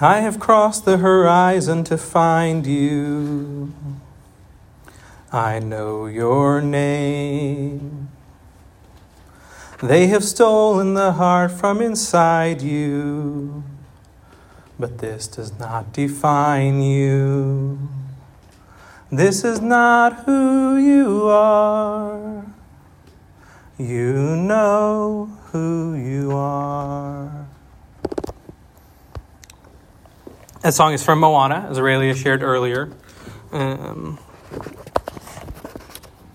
I have crossed the horizon to find you. I know your name. They have stolen the heart from inside you, but this does not define you. This is not who you are. You know who you are. That song is from Moana, as Aurelia shared earlier. Um,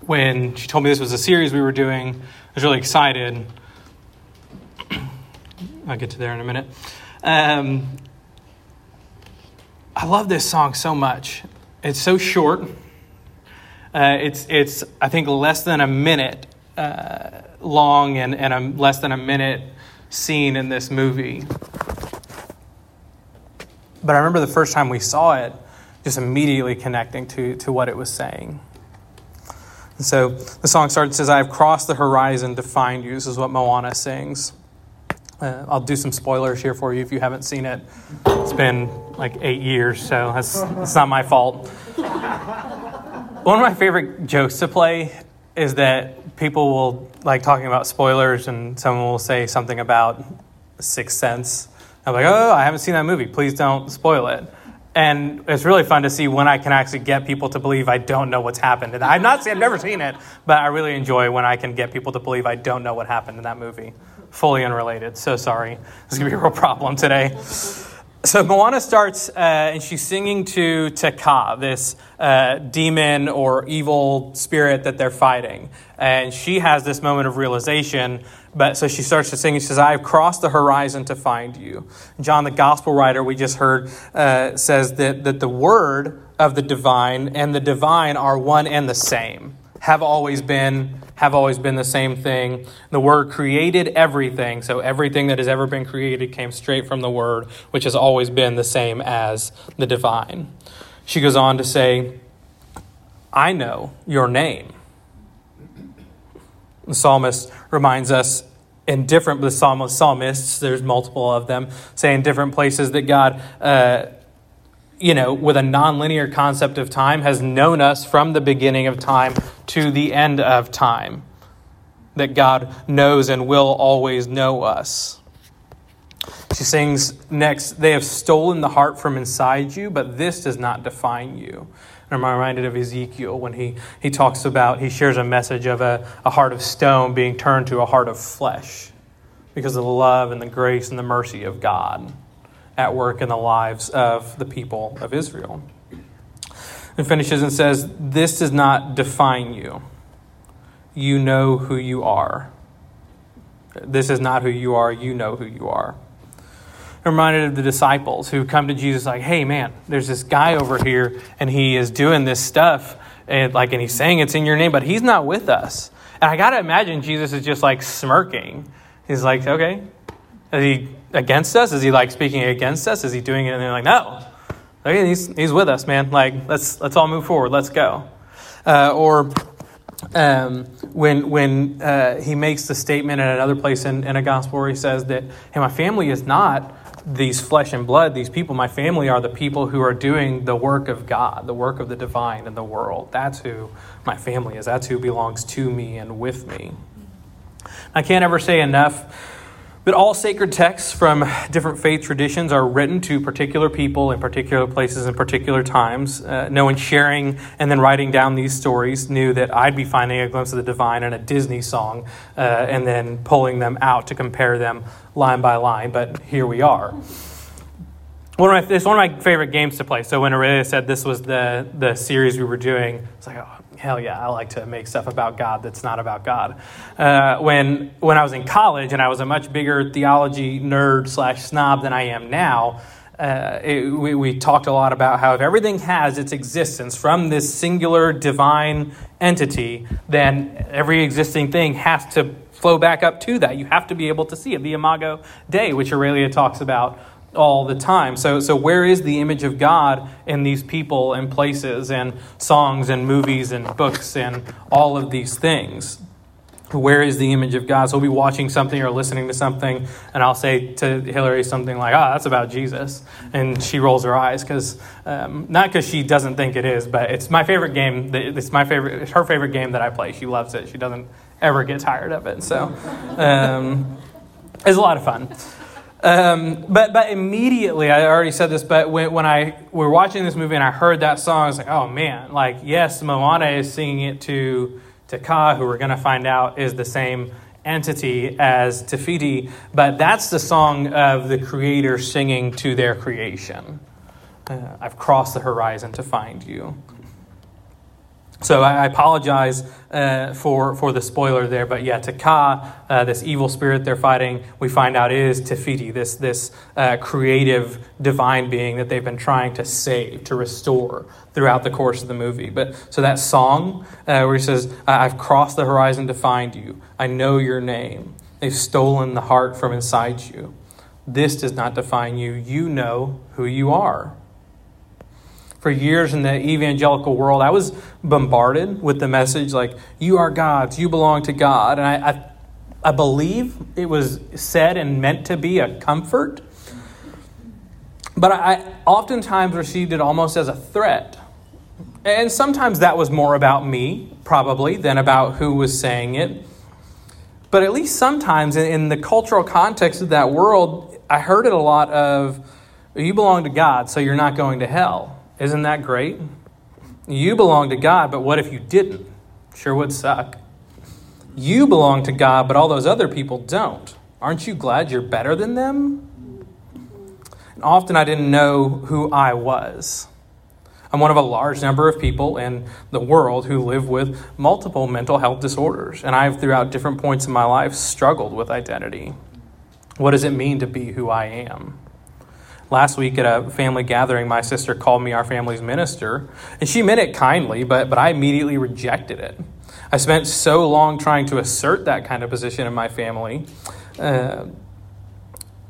when she told me this was a series we were doing, I was really excited. I'll get to there in a minute. Um, I love this song so much. It's so short. Uh, it's, it's, I think, less than a minute uh, long and, and a, less than a minute scene in this movie. But I remember the first time we saw it, just immediately connecting to, to what it was saying. And so the song starts, says, I have crossed the horizon to find you. This is what Moana sings. Uh, I'll do some spoilers here for you if you haven't seen it. It's been like eight years, so that's, that's not my fault. One of my favorite jokes to play is that people will like talking about spoilers, and someone will say something about Sixth Sense, I'm like, oh, I haven't seen that movie. Please don't spoil it. And it's really fun to see when I can actually get people to believe I don't know what's happened. And I've not seen, I've never seen it, but I really enjoy when I can get people to believe I don't know what happened in that movie. Fully unrelated. So sorry. This is gonna be a real problem today. So Moana starts, uh, and she's singing to Te Kā, this uh, demon or evil spirit that they're fighting. And she has this moment of realization but so she starts to sing. She says, "I have crossed the horizon to find you." John, the gospel writer we just heard, uh, says that that the word of the divine and the divine are one and the same. Have always been, have always been the same thing. The word created everything, so everything that has ever been created came straight from the word, which has always been the same as the divine. She goes on to say, "I know your name." The psalmist reminds us in different the psalmists, there's multiple of them, say in different places that God, uh, you know, with a nonlinear concept of time, has known us from the beginning of time to the end of time. That God knows and will always know us. She sings next, They have stolen the heart from inside you, but this does not define you. And I'm reminded of Ezekiel when he, he talks about, he shares a message of a, a heart of stone being turned to a heart of flesh because of the love and the grace and the mercy of God at work in the lives of the people of Israel. And finishes and says, This does not define you. You know who you are. This is not who you are. You know who you are. I'm reminded of the disciples who come to Jesus like, "Hey, man, there's this guy over here, and he is doing this stuff, and like, and he's saying it's in your name, but he's not with us." And I gotta imagine Jesus is just like smirking. He's like, "Okay, is he against us? Is he like speaking against us? Is he doing it?" And they're like, "No, he's he's with us, man. Like, let's let's all move forward. Let's go." Uh, or um, when when uh, he makes the statement in another place in, in a gospel where he says that, "Hey, my family is not." these flesh and blood, these people, my family, are the people who are doing the work of God, the work of the divine in the world. That's who my family is. That's who belongs to me and with me. I can't ever say enough but all sacred texts from different faith traditions are written to particular people in particular places in particular times. Uh, no one sharing and then writing down these stories knew that I'd be finding a glimpse of the divine in a Disney song uh, and then pulling them out to compare them line by line. But here we are. One of my, it's one of my favorite games to play. So when Aurelia said this was the, the series we were doing, it's like, oh, hell yeah, I like to make stuff about God that's not about God. Uh, when when I was in college and I was a much bigger theology nerd slash snob than I am now. Uh, it, we, we talked a lot about how if everything has its existence from this singular divine entity, then every existing thing has to flow back up to that. You have to be able to see it. The Imago Dei, which Aurelia talks about all the time. So, so where is the image of God in these people and places and songs and movies and books and all of these things? where is the image of God? So we'll be watching something or listening to something, and I'll say to Hillary something like, "Ah, oh, that's about Jesus," and she rolls her eyes because um, not because she doesn't think it is, but it's my favorite game. It's my favorite. It's her favorite game that I play. She loves it. She doesn't ever get tired of it. So um, it's a lot of fun. Um, but but immediately, I already said this, but when, when I we were watching this movie and I heard that song, I was like, oh man, like yes, Moana is singing it to to Ka, who we're going to find out is the same entity as Te Fiti, but that's the song of the creator singing to their creation. Uh, I've crossed the horizon to find you. So I apologize uh, for, for the spoiler there, but yeah, Te Kā, uh, this evil spirit they're fighting, we find out is Te Fiti, this, this uh, creative divine being that they've been trying to save, to restore throughout the course of the movie. But so that song uh, where he says, "I've crossed the horizon to find you. I know your name. They've stolen the heart from inside you. This does not define you. You know who you are." For years in the evangelical world, I was bombarded with the message like, you are God's, you belong to God. And I, I, I believe it was said and meant to be a comfort. But I oftentimes received it almost as a threat. And sometimes that was more about me, probably, than about who was saying it. But at least sometimes in, the cultural context of that world, I heard it a lot of, you belong to God, so you're not going to hell. Isn't that great? You belong to God, but what if you didn't? Sure would suck. You belong to God, but all those other people don't. Aren't you glad you're better than them? And often I didn't know who I was. I'm one of a large number of people in the world who live with multiple mental health disorders, and I've, throughout different points in my life, struggled with identity. What does it mean to be who I am? Last week at a family gathering, my sister called me our family's minister, and she meant it kindly, but, but I immediately rejected it. I spent so long trying to assert that kind of position in my family. Uh,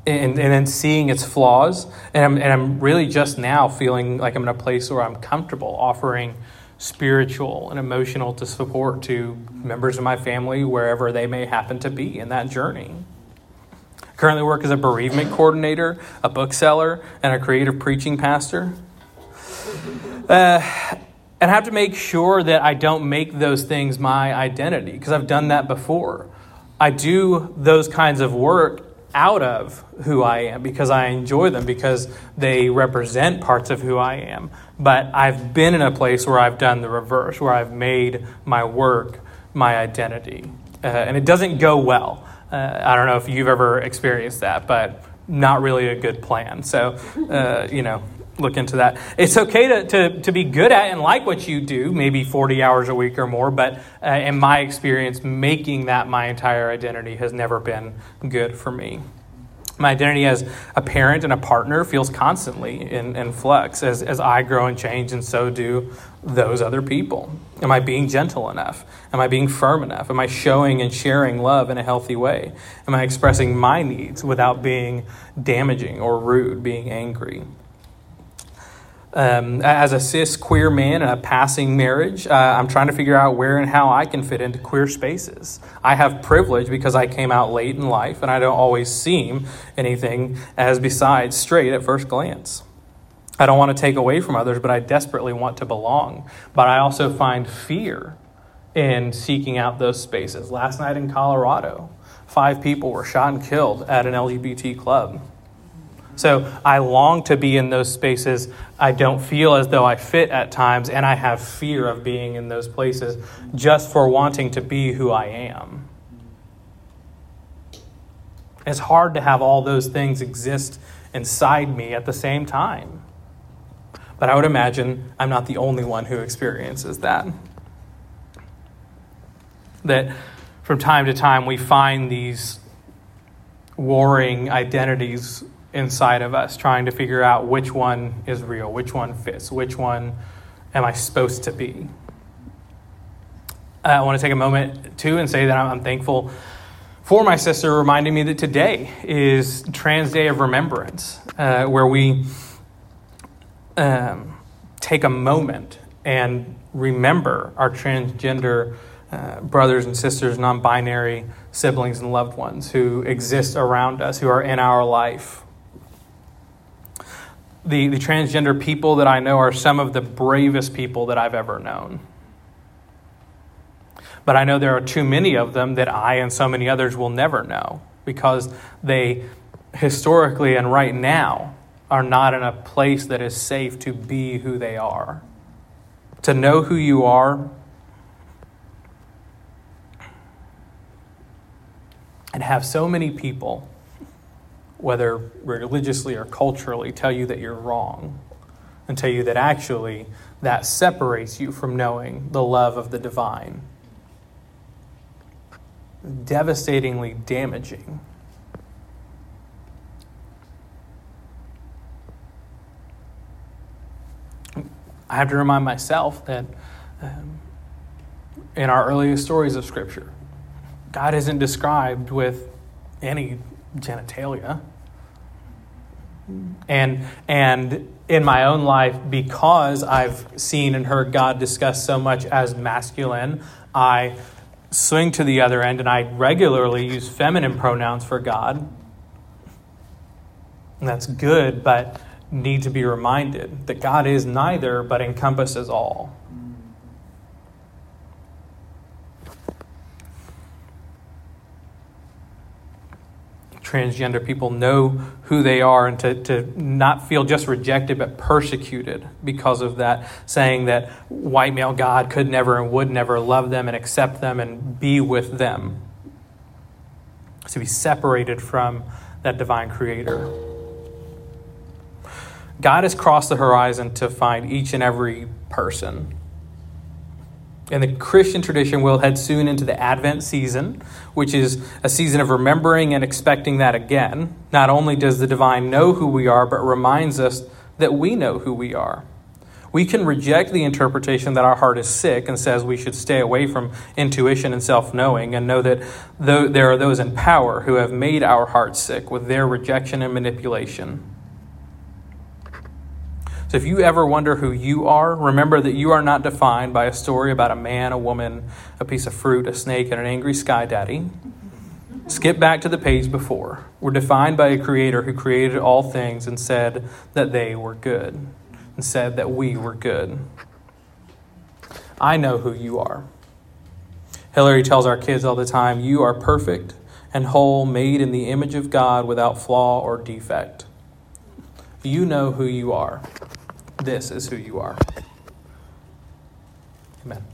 and, and then seeing its flaws. And I'm, and I'm really just now feeling like I'm in a place where I'm comfortable offering spiritual and emotional to support to members of my family wherever they may happen to be in that journey. Currently work as a bereavement coordinator, a bookseller, and a creative preaching pastor. Uh, and I have to make sure that I don't make those things my identity because I've done that before. I do those kinds of work out of who I am because I enjoy them because they represent parts of who I am. But I've been in a place where I've done the reverse, where I've made my work my identity. Uh, and it doesn't go well. Uh, I don't know if you've ever experienced that, but not really a good plan. So, uh, you know, look into that. It's okay to, to, to be good at and like what you do, maybe 40 hours a week or more, but uh, in my experience, making that my entire identity has never been good for me. My identity as a parent and a partner feels constantly in, in flux as, as I grow and change, and so do those other people. Am I being gentle enough? Am I being firm enough? Am I showing and sharing love in a healthy way? Am I expressing my needs without being damaging or rude, being angry? Um, as a cis queer man in a passing marriage, uh, I'm trying to figure out where and how I can fit into queer spaces. I have privilege because I came out late in life and I don't always seem anything as besides straight at first glance. I don't want to take away from others, but I desperately want to belong. But I also find fear in seeking out those spaces. Last night in Colorado, five people were shot and killed at an LGBT club. So I long to be in those spaces. I don't feel as though I fit at times, and I have fear of being in those places just for wanting to be who I am. It's hard to have all those things exist inside me at the same time. But I would imagine I'm not the only one who experiences that. That from time to time we find these warring identities inside of us, trying to figure out which one is real, which one fits, which one am I supposed to be. I want to take a moment too and say that I'm thankful for my sister reminding me that today is Trans Day of Remembrance, uh, where we um, take a moment and remember our transgender uh, brothers and sisters, non binary siblings and loved ones who exist around us, who are in our life. The, the transgender people that I know are some of the bravest people that I've ever known. But I know there are too many of them that I and so many others will never know because they historically and right now are not in a place that is safe to be who they are. To know who you are and have so many people, whether religiously or culturally, tell you that you're wrong and tell you that actually that separates you from knowing the love of the divine. Devastatingly damaging. I have to remind myself that um, in our earliest stories of Scripture, God isn't described with any genitalia. And, and in my own life, because I've seen and heard God discussed so much as masculine, I swing to the other end and I regularly use feminine pronouns for God. And that's good, but need to be reminded that God is neither, but encompasses all. Transgender people know who they are and to, to not feel just rejected but persecuted because of that, saying that white male God could never and would never love them and accept them and be with them. To be separated from that divine creator. God has crossed the horizon to find each and every person. And the Christian tradition will head soon into the Advent season, which is a season of remembering and expecting that again. Not only does the divine know who we are, but reminds us that we know who we are. We can reject the interpretation that our heart is sick and says we should stay away from intuition and self knowing and know that there are those in power who have made our hearts sick with their rejection and manipulation. So if you ever wonder who you are, remember that you are not defined by a story about a man, a woman, a piece of fruit, a snake, and an angry sky daddy. Skip back to the page before. We're defined by a creator who created all things and said that they were good, and said that we were good. I know who you are. Hillary tells our kids all the time you are perfect and whole, made in the image of God without flaw or defect. You know who you are. This is who you are. Amen.